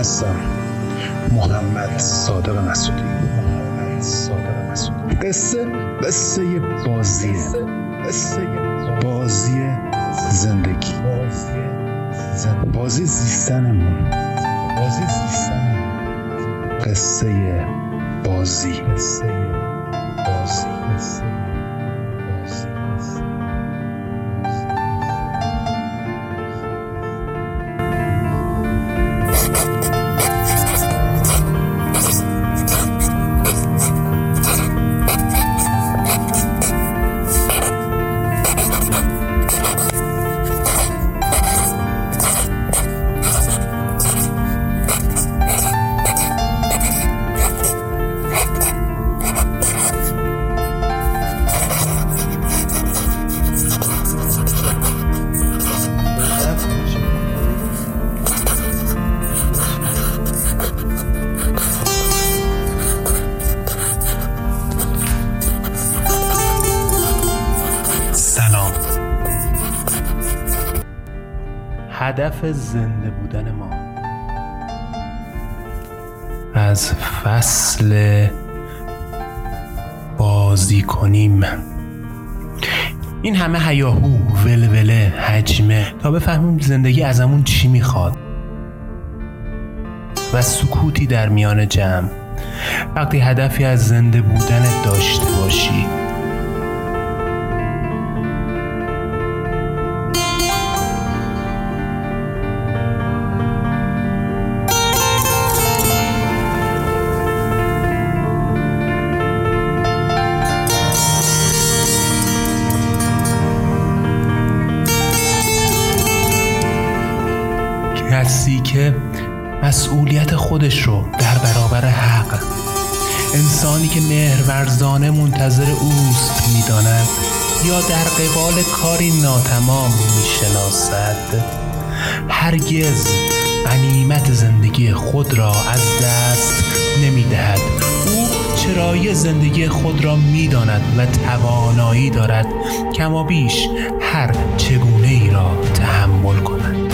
هستم. محمد صادق مسعودی. صادق مسعودی. قصه قصه بازیه قصه بازی زندگی. بازی زیستنمون. بازی زیستنمون. قصه بازی. قصه بازی. قصه هدف زنده بودن ما. از فصل بازی کنیم. این همه هیاهو ولوله حجمه. تا بفهمیم زندگی ازمون چی می‌خواد. و سکوتی در میان جمع. وقتی هدفی از زنده بودن داشته باشی. که مهرورزانه منتظر اوست می‌داند یا در قبال کاری ناتمام می‌شناسد. هرگز غنیمت زندگی خود را از دست نمی‌دهد. او چرایی زندگی خود را می‌داند و توانایی دارد کما بیش هر چگونه ای را تحمل کند.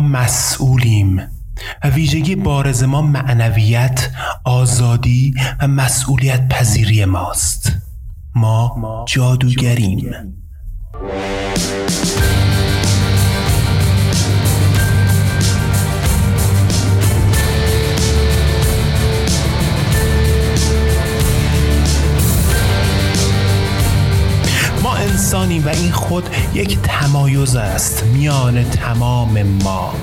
مسئولیم و ویژگی بارز ما معنویت، آزادی و مسئولیت پذیری ماست. ما جادوگریم. انسانیم و این خود یک تمایز است میان تمام ما.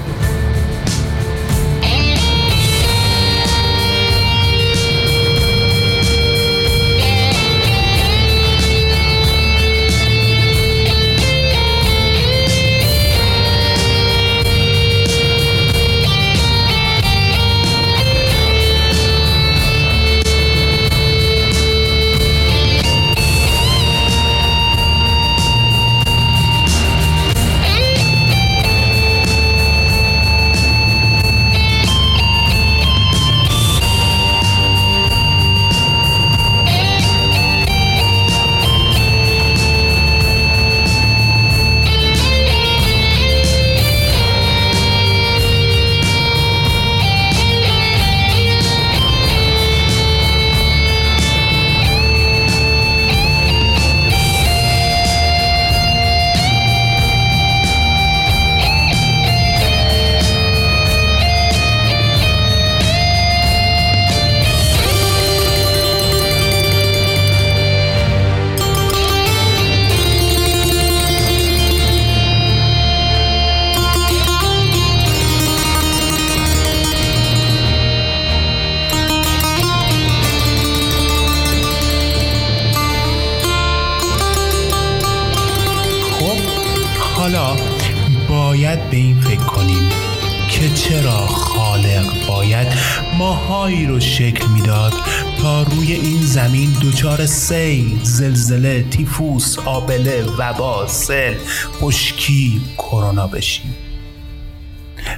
تیفوس آبله وبا سل خشکی کرونا بشیم.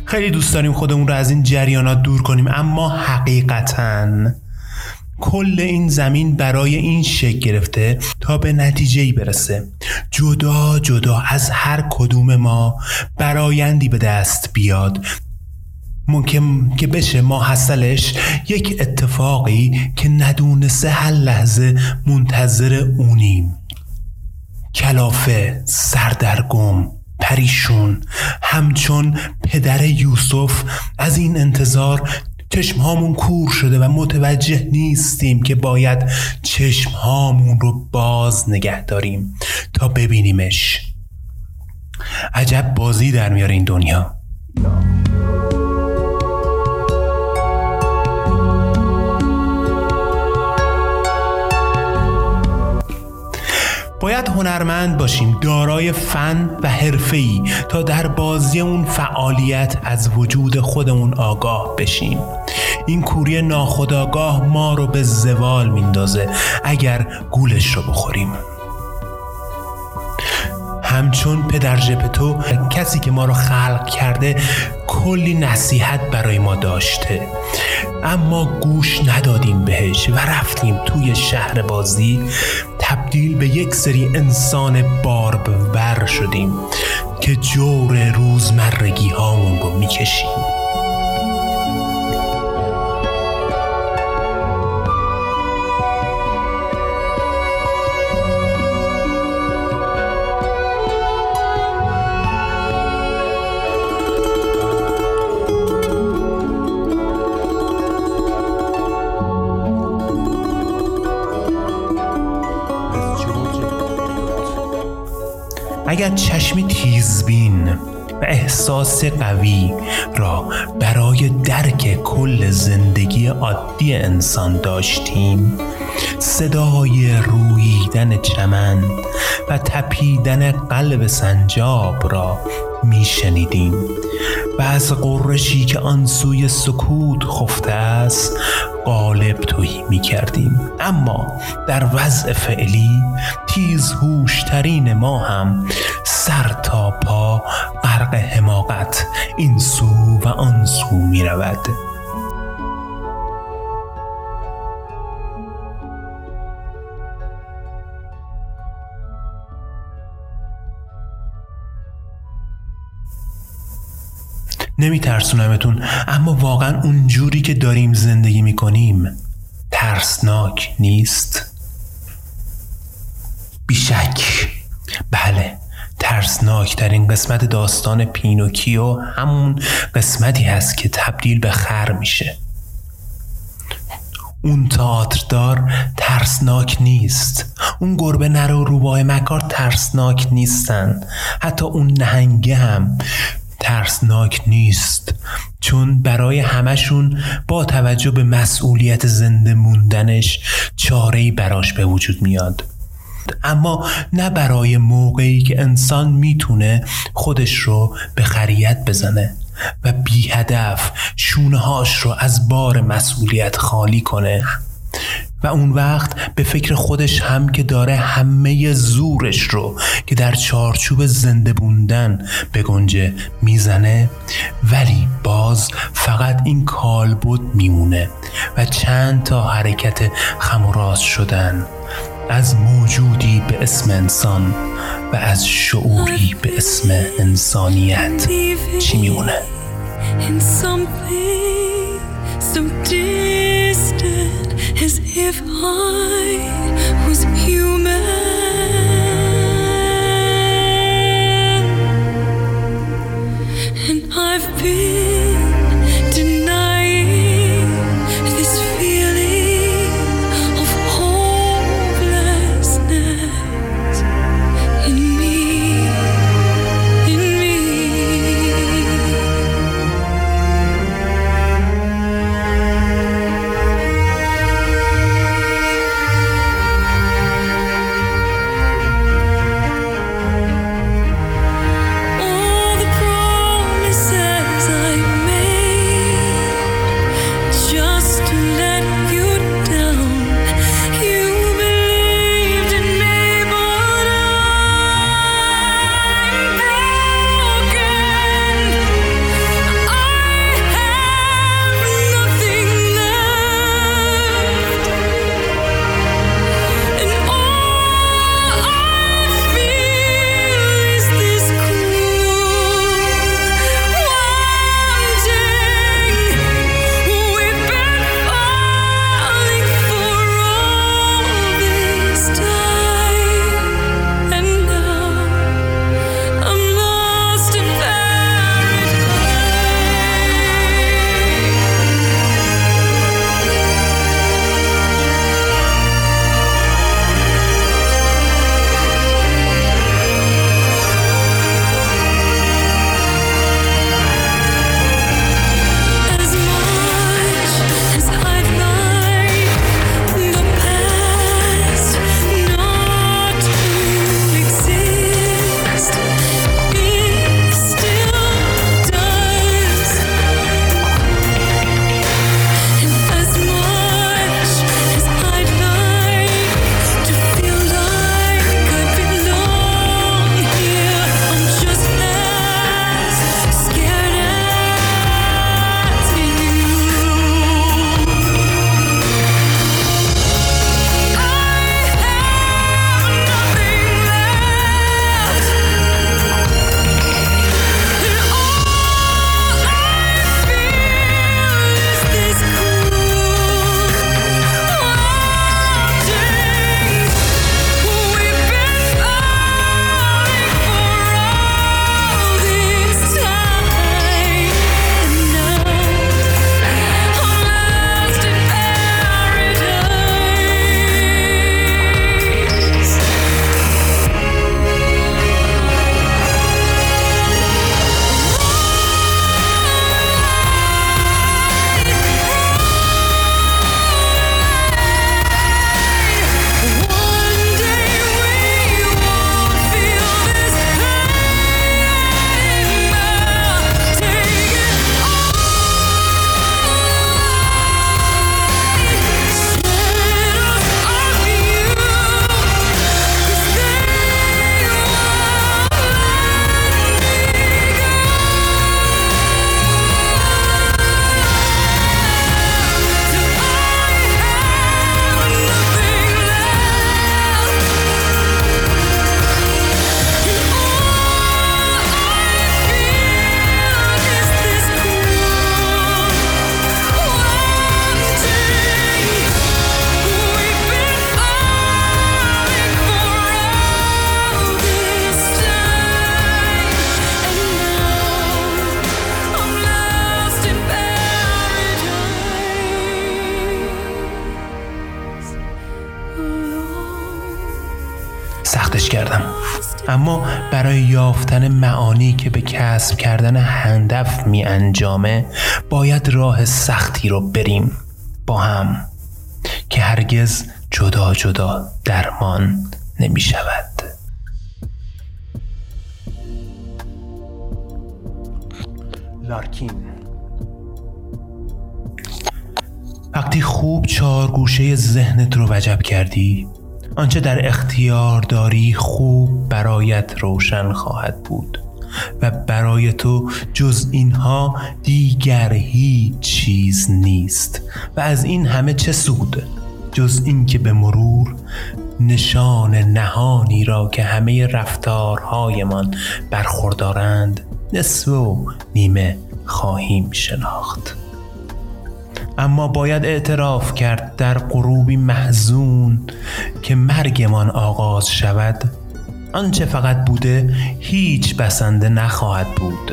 خیلی دوست داریم خودمون رو از این جریانات دور کنیم اما حقیقتا کل این زمین برای این شکل گرفته تا به نتیجه برسه. جدا جدا از هر کدوم ما برایندی به دست بیاد. ممکن که بشه ما حسلش یک اتفاقی که ندونسته هر لحظه منتظر اونیم. کلافه سردرگم پریشون. همچون پدر یوسف از این انتظار چشم هامون کور شده و متوجه نیستیم که باید چشم هامون رو باز نگه داریم تا ببینیمش. عجب بازی در میاره این دنیا. باید هنرمند باشیم دارای فن و حرفه‌ای تا در بازی اون فعالیت از وجود خودمون آگاه بشیم. این کوری ناخداگاه ما رو به زوال میندازه اگر گولش رو بخوریم. همچون پدر جپتو کسی که ما رو خلق کرده کلی نصیحت برای ما داشته. اما گوش ندادیم بهش و رفتیم توی شهر بازی. تبدیل به یک سری انسان بارب ور شدیم که جور روزمرگی هامون رو می‌کشیم. اگر چشمی تیزبین و احساس قوی را برای درک کل زندگی عادی انسان داشتیم صدای رویدن چمن و تپیدن قلب سنجاب را میشنیدیم. و از قرشی که آن سوی سکوت خفته است قالب توهی می کردیم اما در وضع فعلی تیز هوشترین ما هم سر تا پا غرق حماقت این سو و آن سو می رود نمی ترسونمتون اما واقعا اونجوری که داریم زندگی می کنیم ترسناک نیست. بیشک. بله ترسناک در این قسمت داستان پینوکیو همون قسمتی هست که تبدیل به خر میشه. اون تئاتردار ترسناک نیست. اون گربه نره و روباه مکار ترسناک نیستن. حتی اون نهنگه هم ترسناک نیست چون برای همشون با توجه به مسئولیت زنده موندنش چاره‌ای براش به وجود میاد. اما نه برای موقعی که انسان می‌تونه خودش رو به خریت بزنه و بی هدف شونهاش رو از بار مسئولیت خالی کنه. و اون وقت به فکر خودش هم که داره همه زورش رو که در چارچوب زنده بوندن به گنجه می‌زنه ولی باز فقط این کالبد میمونه و چند تا حرکت خموراز شدن از موجودی به اسم انسان و از شعوری به اسم انسانیت چی میمونه؟ As if I was human. And I've been اما برای یافتن معانی که به کسب کردن هدف می انجامه باید راه سختی رو بریم با هم که هرگز جدا جدا درمان نمی شود. لارکین. وقتی خوب چهار گوشه ذهنت رو وجب کردی آنچه در اختیار داری خوب برایت روشن خواهد بود و برای تو جز اینها دیگر هیچ چیز نیست و از این همه چه سود؟ جز اینکه به مرور نشان نهانی را که همه رفتارهایمان برخوردارند نصف و نیمه خواهیم شناخت. اما باید اعتراف کرد در غروبی محزون که مرگمان آغاز شود. آنچه فقط بوده هیچ بسنده نخواهد بود.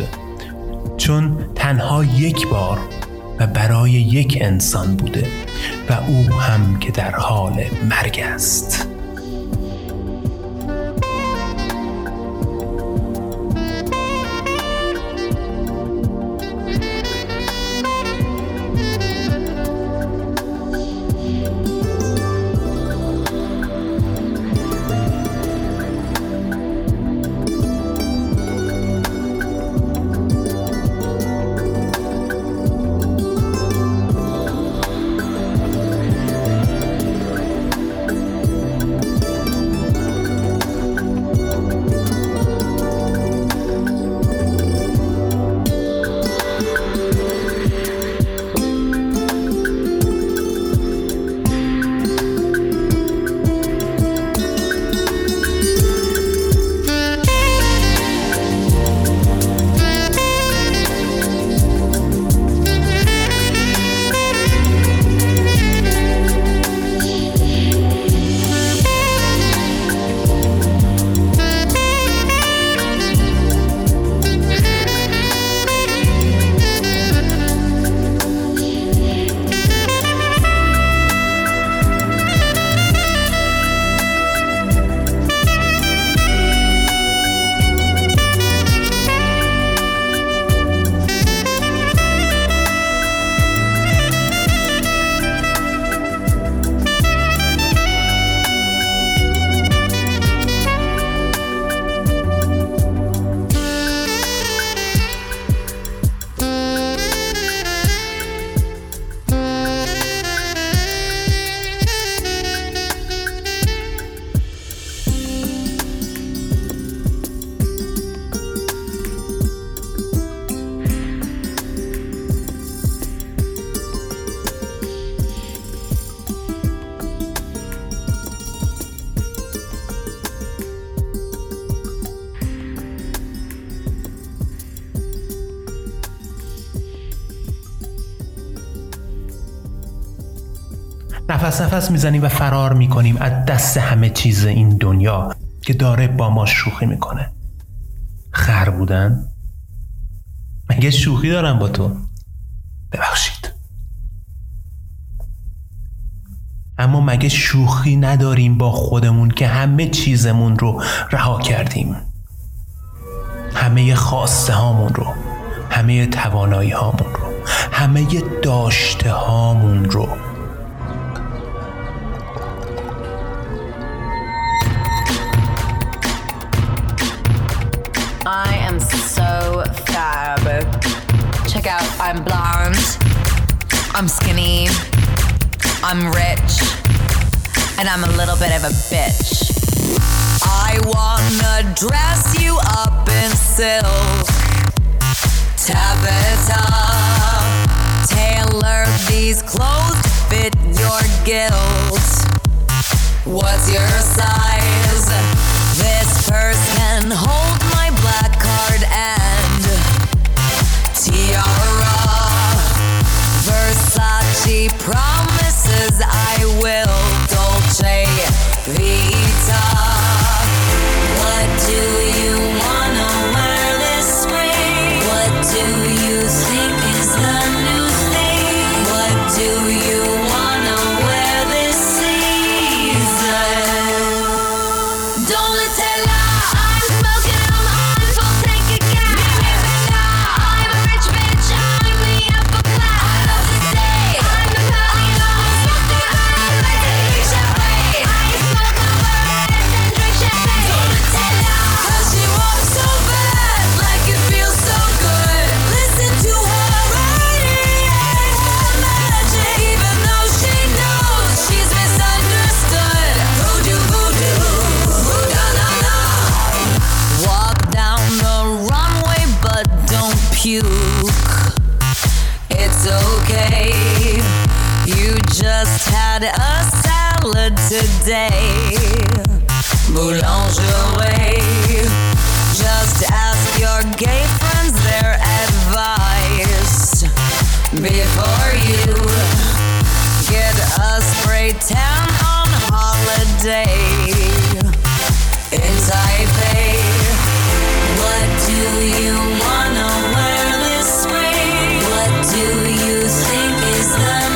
چون تنها یک بار و برای یک انسان بوده و او هم که در حال مرگ است. نفس نفس می‌زنیم و فرار می‌کنیم. از دست همه چیز این دنیا که داره با ما شوخی می‌کنه. خر بودن؟ مگه شوخی دارم با تو؟ ببخشید. اما مگه شوخی نداریم با خودمون که همه چیزمون رو رها کردیم؟ همه خواسته هامون رو همه توانایی هامون رو همه داشته هامون رو. I'm skinny, I'm rich, and I'm a little bit of a bitch. I wanna dress you up in silk, taffeta. Tailor these clothes to fit your guilt. What's your size? This purse can hold my black card and tiara. Versace promises I will Dolce Vita. What do you wanna wear this spring? What do you think just had a salad today. Boulangerie. Just ask your gay friends their advice before you get a spray tan on holiday in Taipei. What do you wanna wear this spring? What do you think is the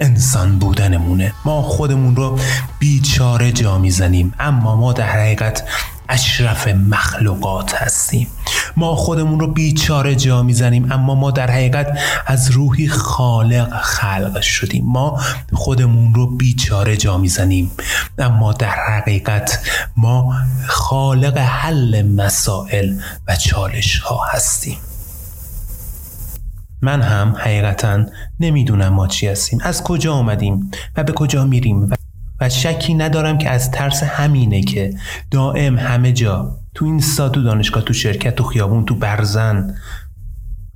انسان بودنمونه. ما خودمون رو بیچاره جا می‌زنیم. اما ما در حقیقت اشرف مخلوقات هستیم. ما خودمون رو بیچاره جا می‌زنیم. اما ما در حقیقت از روحی خالق خلق شدیم. ما خودمون رو بیچاره جا می‌زنیم. اما در حقیقت ما خالق حل مسائل و چالش ها هستیم. من هم حقیقتا نمی‌دونم ما چی هستیم از کجا آمدیم و به کجا میریم و شکی ندارم که از ترس همینه که دائم همه جا تو این تو دانشگاه تو شرکت تو خیابون تو برزن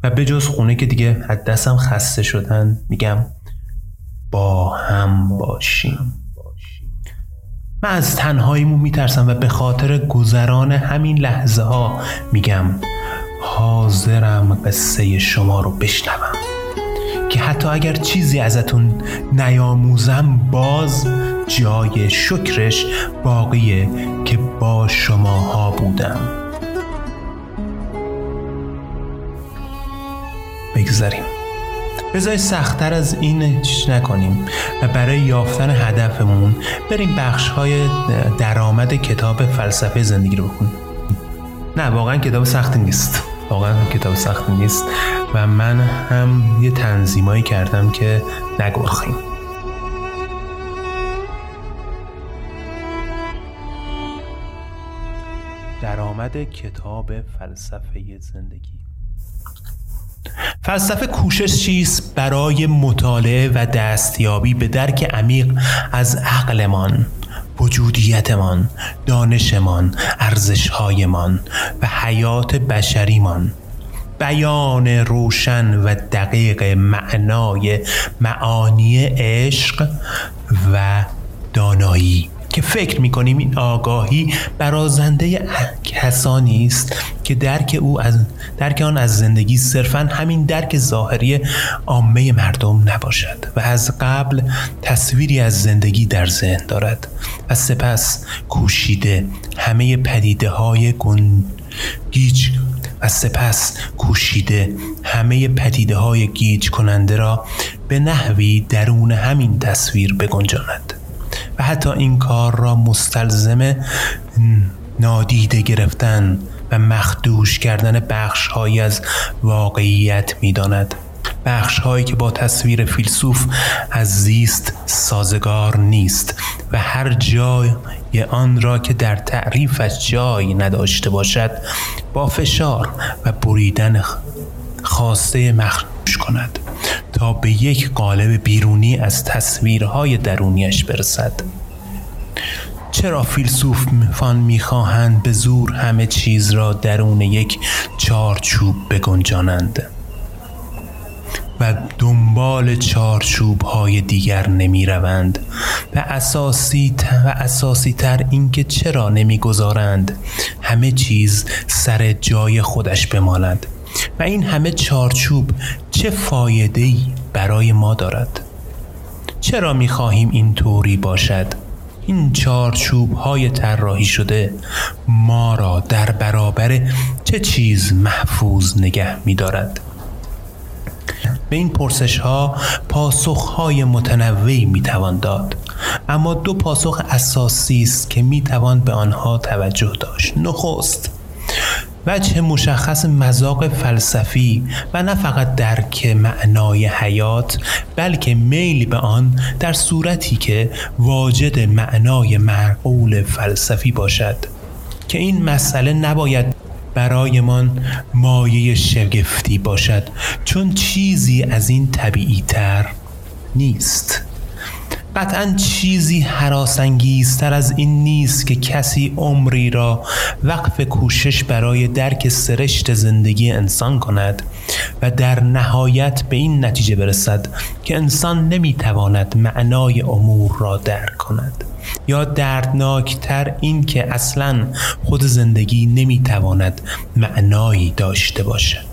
و به جز خونه که دیگه از دستم خسته شدن میگم با هم باشیم. من از تنهاییمون میترسم و به خاطر گذران همین لحظه ها میگم حاضرم قصه شما رو بشنوم. که حتی اگر چیزی ازتون نیاموزم باز جای شکرش باقیه که با شماها بودم. بگذاریم. بذاری سختتر از این چیز نکنیم. و برای یافتن هدفمون بریم بخش های درآمد کتاب فلسفه زندگی رو بکنیم نه واقعا کتاب سختی نیست. واقعا کتاب سختی نیست و من هم یه تنظیمایی کردم که نگرخیم درآمد کتاب فلسفه زندگی. فلسفه کوشش چیست برای مطالعه و دستیابی به درک عمیق از عقلمان؟ وجودیتمان دانشمان ارزشهایمان و حیات بشریمان. بیان روشن و دقیق معنای معانی عشق و دانایی. که فکر می‌کنیم این آگاهی برازنده کسانی است که درک او از درک آن از زندگی صرفا همین درک ظاهری عامه مردم نباشد و از قبل تصویری از زندگی در ذهن دارد و سپس کوشیده همه پدیده های گیج و سپس کوشیده همه پدیده های گیج کننده را به نحوی درون همین تصویر بگنجاند. حتی این کار را مستلزم نادیده گرفتن و مخدوش کردن بخش هایی از واقعیت می داند. بخش هایی که با تصویر فیلسوف از زیست سازگار نیست و هر جای آن را که در تعریفش جای نداشته باشد با فشار و بریدن خواسته مخدوش کند تا به یک قالب بیرونی از تصویرهای درونیش برسد چرا فیلسوفان می‌خواهند به زور همه چیز را درون یک چارچوب بگنجانند و دنبال چارچوب های دیگر نمی روند و اساسی, و اساسی تر اینکه چرا نمی‌گذارند همه چیز سر جای خودش بماند و این همه چارچوب چه فایده ای برای ما دارد؟ چرا می خواهیم این طوری باشد؟ این چارچوب های طراحی شده ما را در برابر چه چیز محفوظ نگه می دارد به این پرسش ها پاسخ های متنوعی می توان داد. اما دو پاسخ اساسی است که می توان به آنها توجه داشت. نخست وجه مشخص مذاق فلسفی و نه فقط درک معنای حیات بلکه میل به آن در صورتی که واجد معنای معقول فلسفی باشد که این مسئله نباید برایمان مایه شگفتی باشد چون چیزی از این طبیعی تر نیست. قطعا چیزی حراسنگیزتر از این نیست که کسی عمری را وقف کوشش برای درک سرشت زندگی انسان کند و در نهایت به این نتیجه برسد که انسان نمی‌تواند معنای امور را درک کند. یا دردناکتر این که اصلا خود زندگی نمی‌تواند معنایی داشته باشد.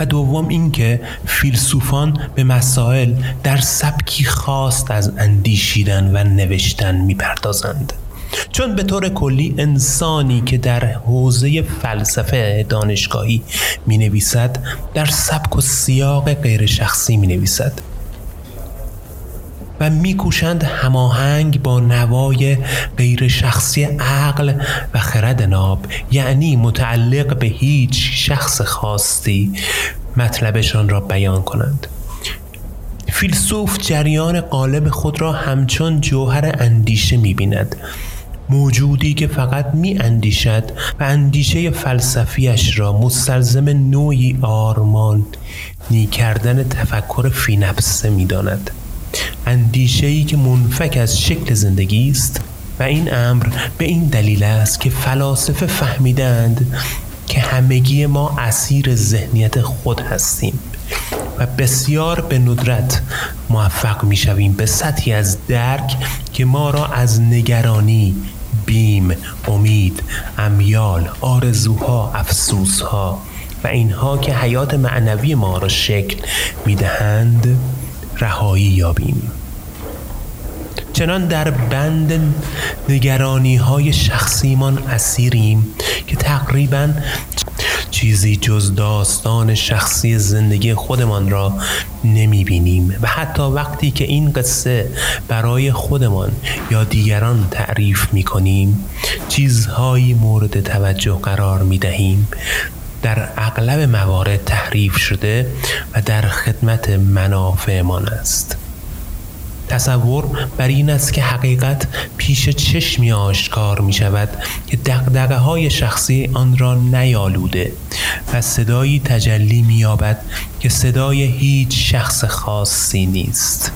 و دوم اینکه فیلسوفان به مسائل در سبکی خاص از اندیشیدن و نوشتن می‌پردازند. چون به طور کلی انسانی که در حوزه فلسفه دانشگاهی می نویسد در سبک و سیاق غیر شخصی می نویسد و میکوشند هماهنگ با نوای غیر شخصی عقل و خرد ناب یعنی متعلق به هیچ شخص خاصی مطلبشان را بیان کنند فیلسوف جریان قالب خود را همچون جوهر اندیشه می‌بیند موجودی که فقط می اندیشد و اندیشه فلسفیش را مستلزم نوعی آرمانی کردن تفکر فی نفسه می داند. اندیشه‌ای که منفک از شکل زندگی است و این امر به این دلیل است که فلاسفه فهمیدند که همگی ما اسیر ذهنیت خود هستیم و بسیار به ندرت موفق می شویم به سطحی از درک که ما را از نگرانی بیم، امید، امیال، آرزوها، افسوسها و اینها که حیات معنوی ما را شکل می دهند رهایی یابیم. چنان در بند نگرانی های شخصیمان اسیریم که تقریبا چیزی جز داستان شخصی زندگی خودمان را نمی بینیم و حتی وقتی که این قصه برای خودمان یا دیگران تعریف می کنیم چیزهایی مورد توجه قرار می دهیم در اغلب موارد تحریف شده و در خدمت منافعمان است. تصور بر این است که حقیقت پیش چشمی آشکار می شود که دقدقه های شخصی آن را نیالوده و صدایی تجلی می که صدای هیچ شخص خاصی نیست.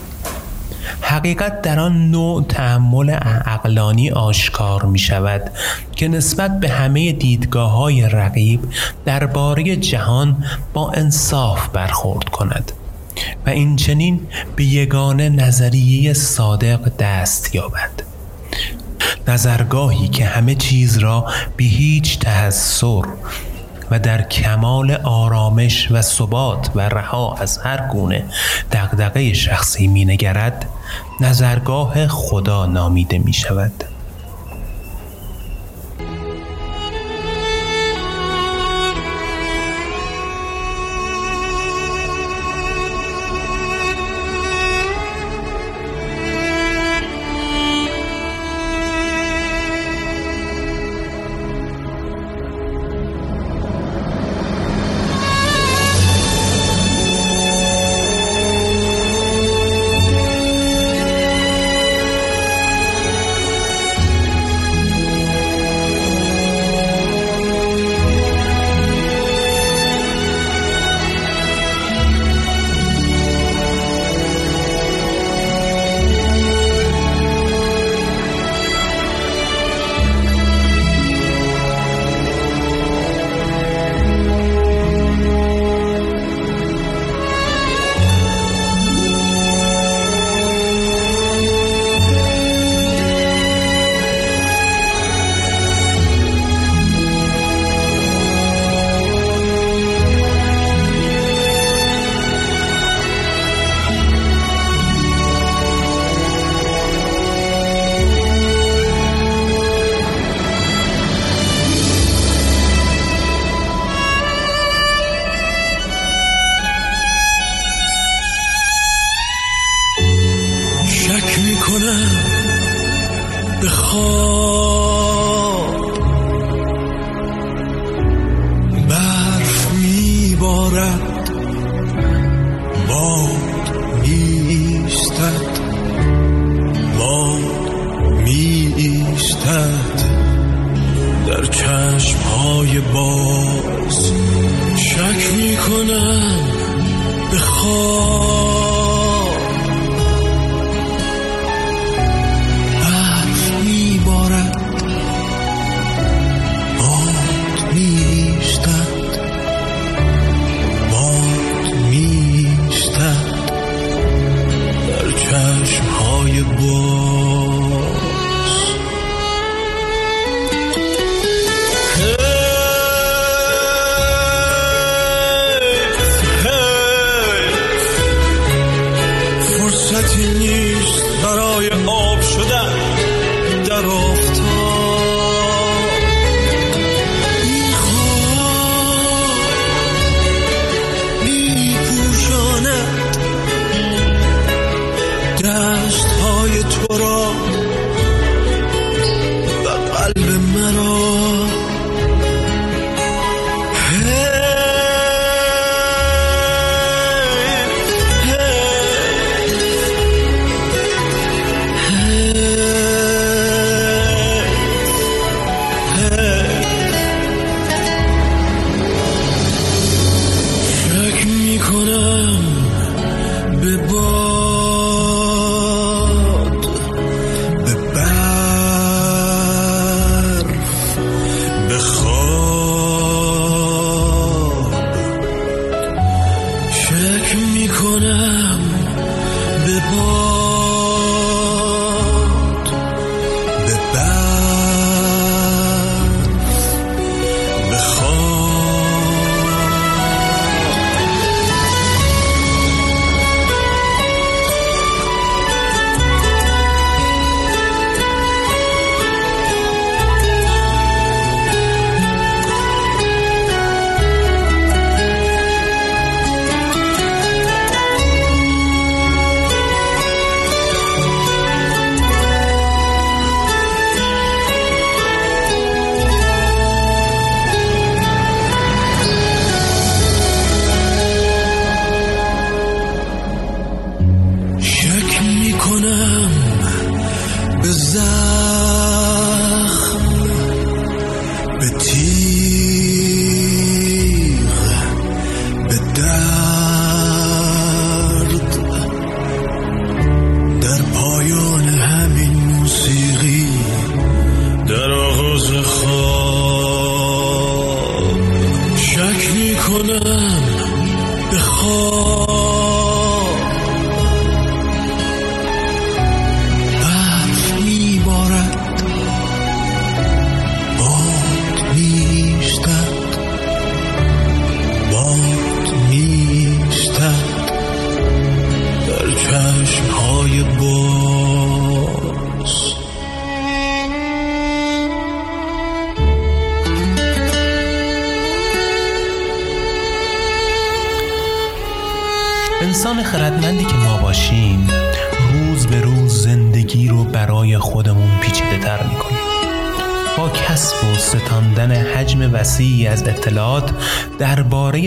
حقیقت در آن نوع تعمل عقلانی آشکار می شود که نسبت به همه دیدگاه های رقیب درباره جهان با انصاف برخورد کند و این چنین به یگانه نظریه صادق دست یابد. نظرگاهی که همه چیز را به هیچ تحسر و در کمال آرامش و ثبات و رها از هر گونه دغدغه شخصی مینگرد نظرگاه خدا نامیده می شود.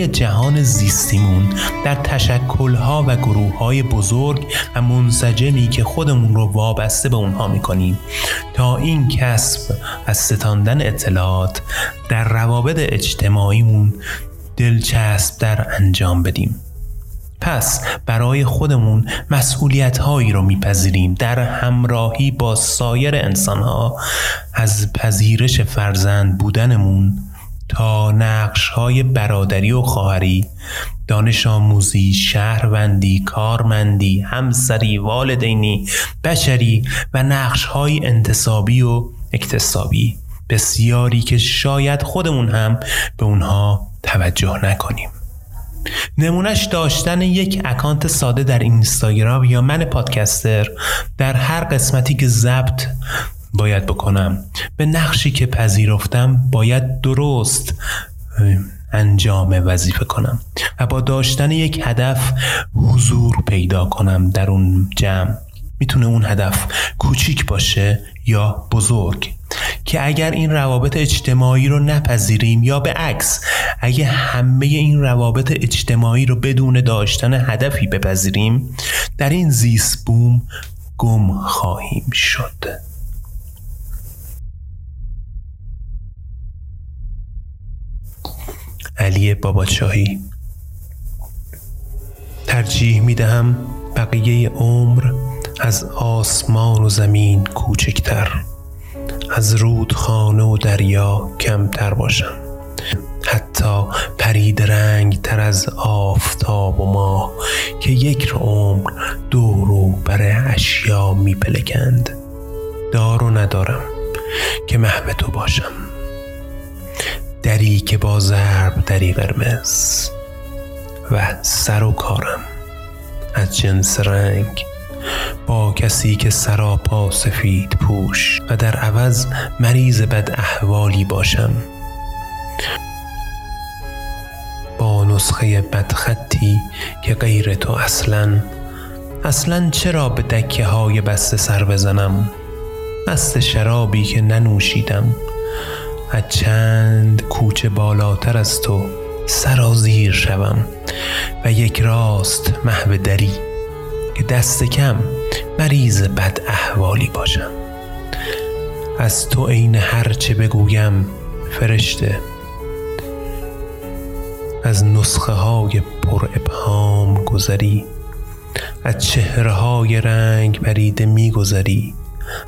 جهان زیستیمون در تشکلها و گروههای بزرگ و منسجمی که خودمون رو وابسته به اونها می‌کنیم. تا این کسب و ستاندن اطلاعات در روابط اجتماعیمون دلچسب در انجام بدیم. پس برای خودمون مسئولیت هایی رو میپذیریم در همراهی با سایر انسان ها از پذیرش فرزند بودنمون تا نقش های برادری و خواهری دانش آموزی، شهروندی، کارمندی، همسری، والدینی، بشری و نقش های انتصابی و اکتسابی. بسیاری که شاید خودمون هم به اونها توجه نکنیم. نمونش داشتن یک اکانت ساده در اینستاگرام یا من پادکستر در هر قسمتی که ضبط باید بکنم. به نقشی که پذیرفتم باید درست انجام وظیفه کنم و با داشتن یک هدف حضور پیدا کنم در اون جمع. می‌تونه اون هدف کوچیک باشه یا بزرگ. که اگر این روابط اجتماعی رو نپذیریم یا به عکس اگه همه این روابط اجتماعی رو بدون داشتن هدفی بپذیریم در این زیست بوم گم خواهیم شد. علی باباچاهی. ترجیح می دهم بقیه عمر از آسمان و زمین کوچکتر از رودخانه و دریا کمتر باشم. حتی پرید رنگ تر از آفتاب و ماه که یک عمر دور و بر اشیا می پلکند دار و ندارم که محو تو باشم. دری که با ضرب دری قرمز و سر و کارم از جنس رنگ با کسی که سراپا سفید پوش و در عوض مریض بد احوالی باشم. با نسخه بدخطی که غیر تو اصلا اصلا چرا به دکه های بسته سر بزنم؟ مست شرابی که ننوشیدم از چند کوچه بالاتر از تو سرازیر شوم و یک راست محو دری که دست کم مریض بد احوالی باشم. از تو عین هرچه بگویم فرشته از نسخه های پر ابهام گذری از چهره های رنگ پریده میگذری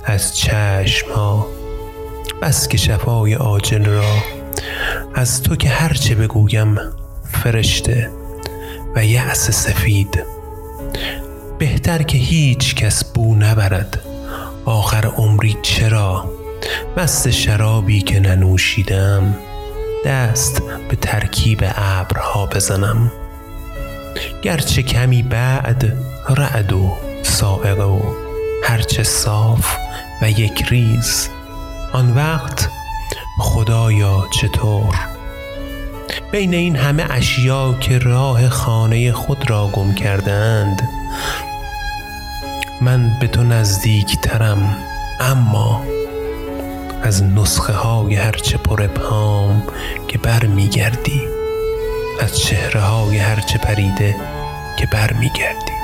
از چشم ها بس که شفای عاجل را از تو که هرچه بگویم فرشته و یأس سفید. بهتر که هیچ کس بو نبرد آخر عمری چرا؟ مست شرابی که ننوشیدم دست به ترکیب ابرها بزنم. گرچه کمی بعد رعد و سائقه و هرچه صاف و یک ریز آن وقت خدایا چطور؟ بین این همه اشیا که راه خانه خود را گم کردند من به تو نزدیک ترم اما از نسخه های هرچه پر ابهام که بر می گردی از چهره های هرچه پریده که بر می گردی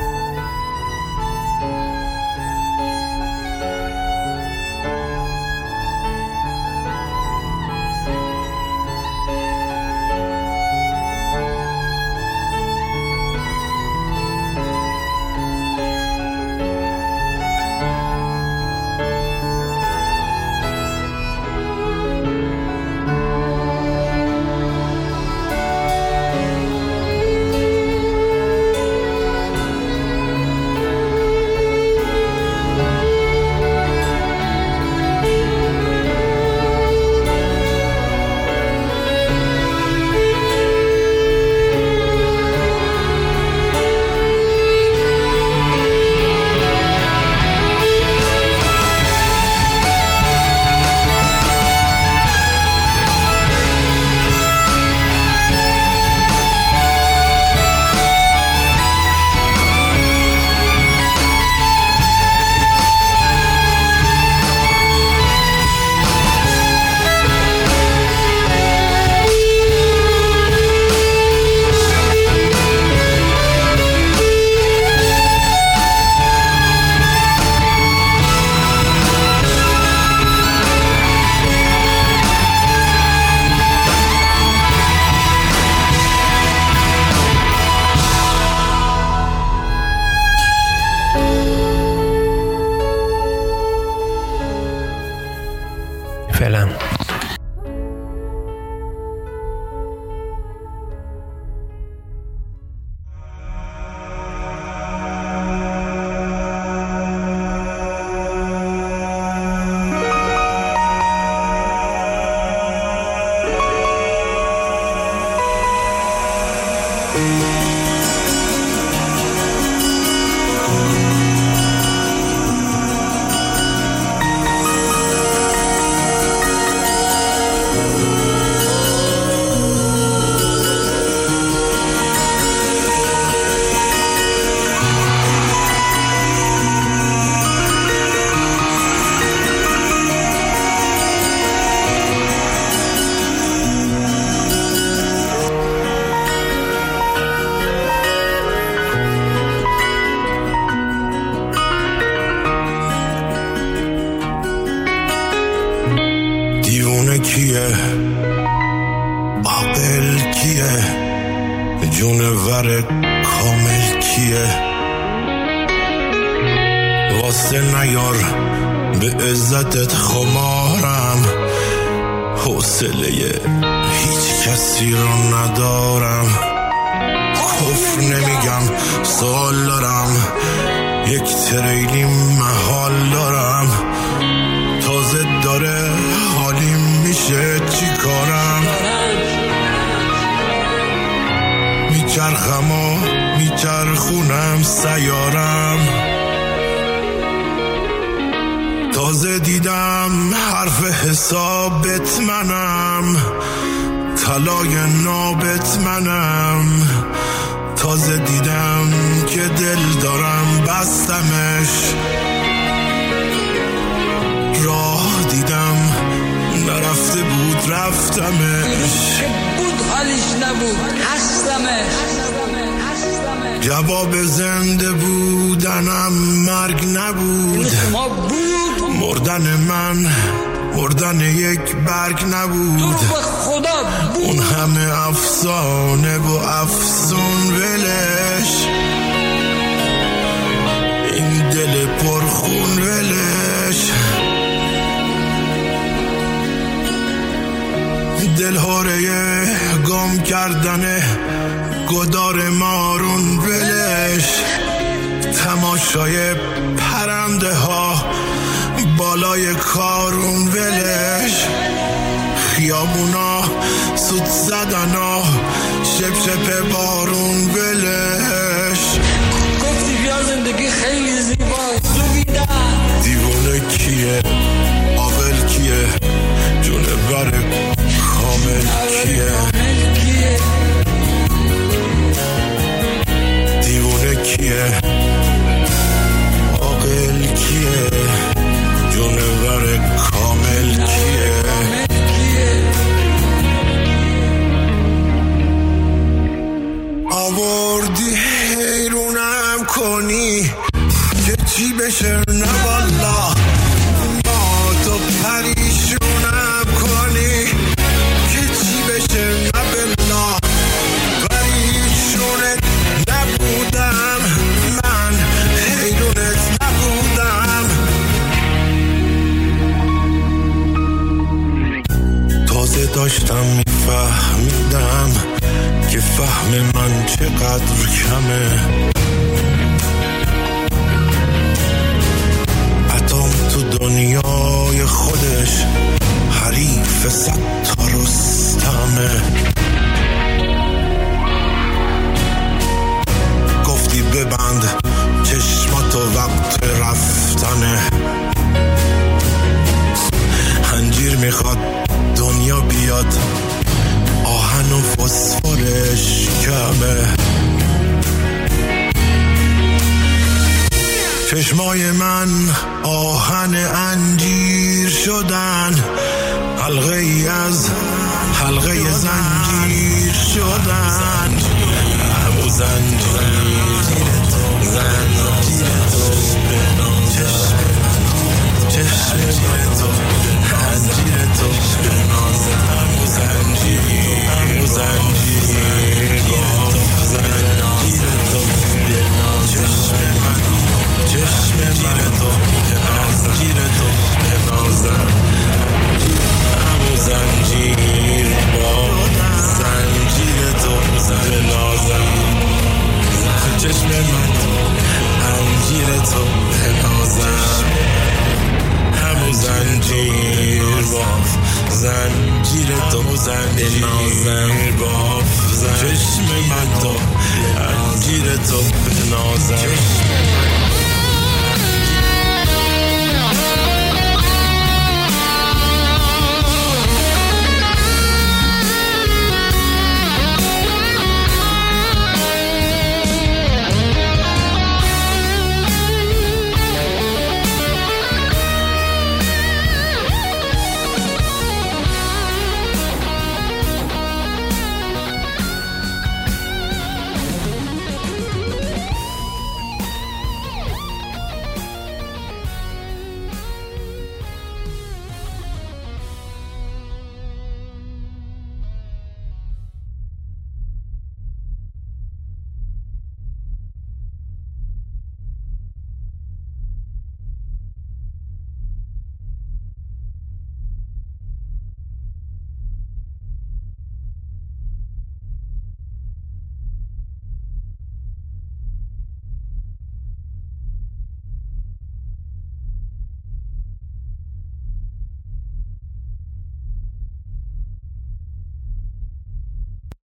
بودنم مرگ نبود. بود. مردن من مردن یک برگ نبود. تو خدا بود. اون همه افسانه و افسون ولش. این دل پرخون ولش. دل هاره گم کردن گدار مارون ولش. تماشای پرنده ها بالای کارون ولش. خیابونا سود زدن ها شپ شپ بارون ولش. گفتی بیا زندگی خیلی زیباست دیوونه کیه؟ عاقل کیه؟ جونه بر کامل کیه؟ دیوونه کیه؟ کیه؟ جونه بر کامل کیه؟ آوردی حیرونم کنی که چی بشه؟ نه چقدر کمه من انجیر تو بنازم. همو زنجیر باف. زنجیر تو زنجیر باف. چشم من تو. انجیر تو بنازم.